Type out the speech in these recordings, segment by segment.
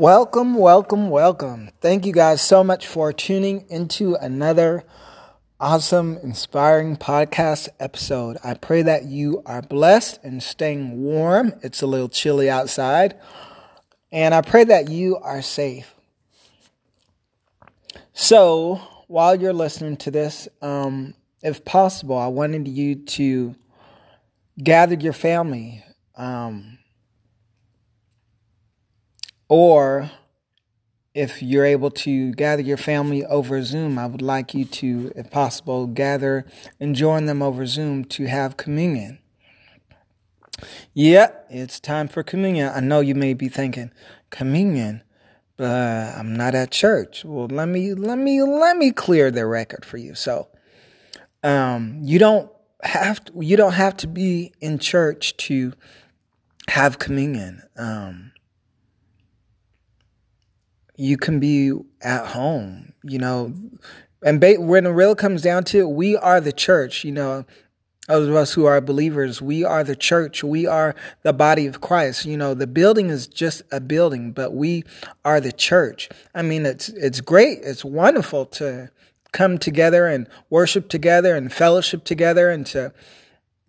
Welcome, welcome, welcome. Thank you guys so much for tuning into another awesome, inspiring podcast episode. I pray that you are blessed and staying warm. It's a little chilly outside. And I pray that you are safe. So, while you're listening to this, um, if possible, I wanted you to gather your family. Um, or if you're able to gather your family over Zoom, I would like you to, if possible, gather and join them over Zoom to have communion. Yeah, it's time for communion. I know you may be thinking, communion, but I'm not at church. Well, let me let me let me clear the record for you. So, um, you don't have to, you don't have to be in church to have communion. Um, you can be at home, you know. And ba- when it really comes down to it, we are the church, you know. Those of us who are believers, we are the church. We are the body of Christ. You know, the building is just a building, but we are the church. I mean, it's it's great. It's wonderful to come together and worship together and fellowship together and to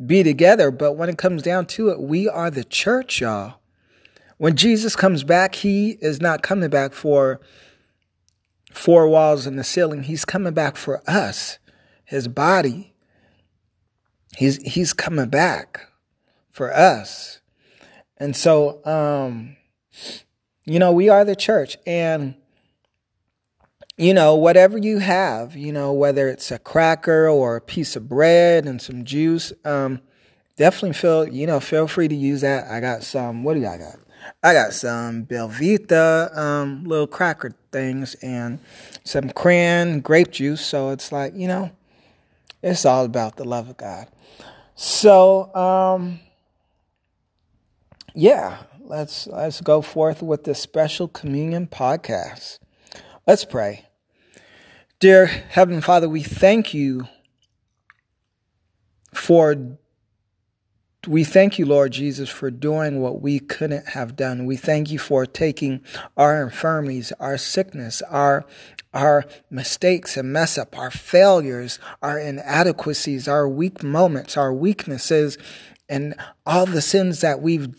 be together. But when it comes down to it, we are the church, y'all. When Jesus comes back, he is not coming back for four walls and the ceiling. He's coming back for us, his body. He's he's coming back for us. And so um you know, we are the church and you know, whatever you have, you know, whether it's a cracker or a piece of bread and some juice, um, definitely feel, you know, feel free to use that. I got some, what do I got? I got some Belvita um, little cracker things and some cran grape juice. So it's like, you know, it's all about the love of God. So, um, yeah, let's let's go forth with this special communion podcast. Let's pray. Dear Heavenly Father, we thank you for we thank you, Lord Jesus, for doing what we couldn't have done. We thank you for taking our infirmities, our sickness, our our mistakes and mess up, our failures, our inadequacies, our weak moments, our weaknesses, and all the sins that we've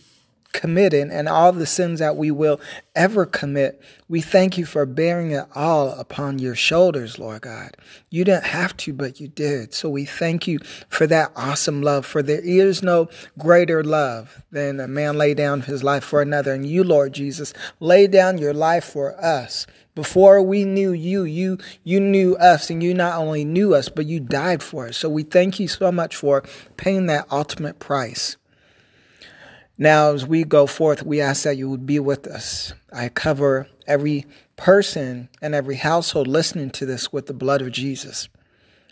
committed and all the sins that we will ever commit. We thank you for bearing it all upon your shoulders, Lord God. You didn't have to, but you did. So we thank you for that awesome love, for there is no greater love than a man lay down his life for another. And you, Lord Jesus, lay down your life for us. Before we knew you, you you knew us and you not only knew us, but you died for us. So we thank you so much for paying that ultimate price. Now, as we go forth, we ask that you would be with us. I cover every person and every household listening to this with the blood of Jesus.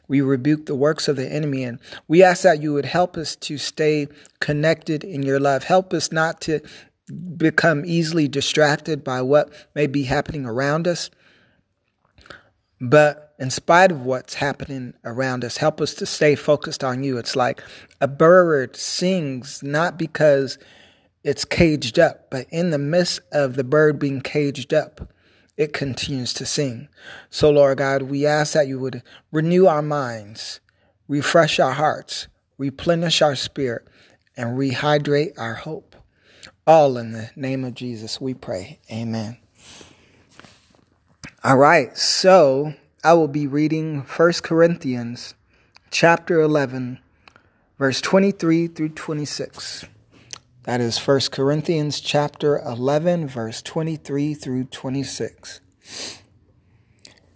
We rebuke the works of the enemy and we ask that you would help us to stay connected in your love. Help us not to become easily distracted by what may be happening around us. But in spite of what's happening around us, help us to stay focused on you. It's like a bird sings not because it's caged up, but in the midst of the bird being caged up, it continues to sing. So, Lord God, we ask that you would renew our minds, refresh our hearts, replenish our spirit, and rehydrate our hope. All in the name of Jesus, we pray. Amen. All right, so I will be reading 1 Corinthians chapter 11, verse 23 through 26. That is 1 Corinthians chapter 11, verse 23 through 26.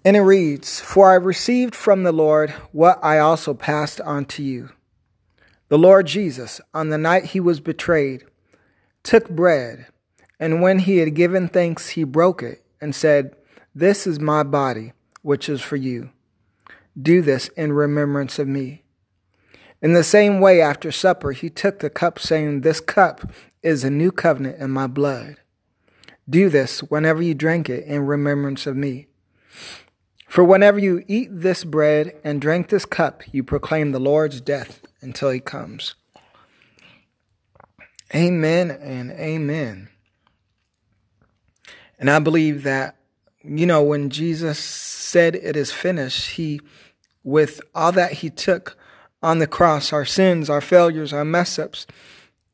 And it reads, For I received from the Lord what I also passed on to you. The Lord Jesus, on the night he was betrayed, took bread, and when he had given thanks, he broke it and said, This is my body, which is for you. Do this in remembrance of me. In the same way, after supper, he took the cup, saying, This cup is a new covenant in my blood. Do this whenever you drink it in remembrance of me. For whenever you eat this bread and drink this cup, you proclaim the Lord's death until he comes. Amen and amen. And I believe that, you know, when Jesus said it is finished, he, with all that he took on the cross, our sins, our failures, our mess ups,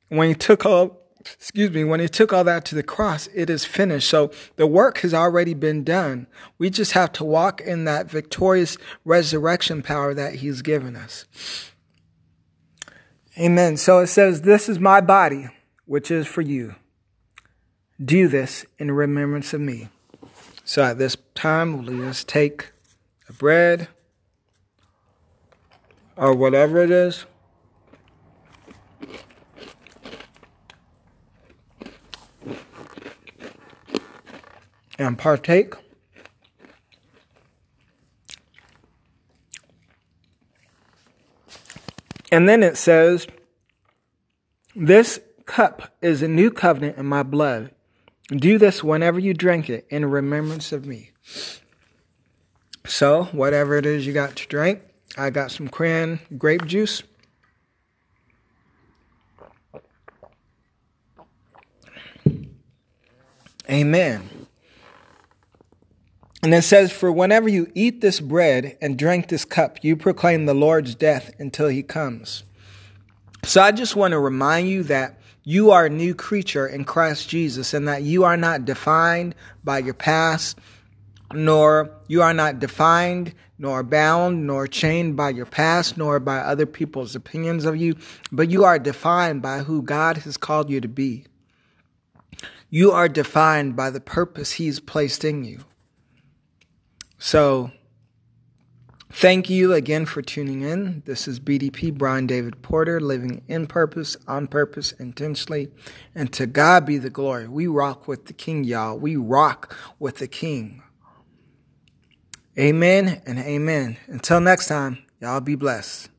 when he took all, excuse me, when he took all that to the cross, it is finished. So the work has already been done. We just have to walk in that victorious resurrection power that he's given us. Amen. So it says, This is my body, which is for you. Do this in remembrance of me. So at this time, let us take the bread or whatever it is. And partake. And then it says, This cup is a new covenant in my blood. Do this whenever you drink it in remembrance of me. So, whatever it is you got to drink, I got some cran grape juice. Amen. And it says, For whenever you eat this bread and drink this cup, you proclaim the Lord's death until he comes. So I just want to remind you that you are a new creature in Christ Jesus and that you are not defined by your past, nor you are not defined, nor bound, nor chained by your past, nor by other people's opinions of you, but you are defined by who God has called you to be. You are defined by the purpose He's placed in you. So, thank you again for tuning in. This is BDP Brian David Porter, living in purpose, on purpose, intentionally. And to God be the glory. We rock with the King, y'all. We rock with the King. Amen and amen. Until next time, y'all be blessed.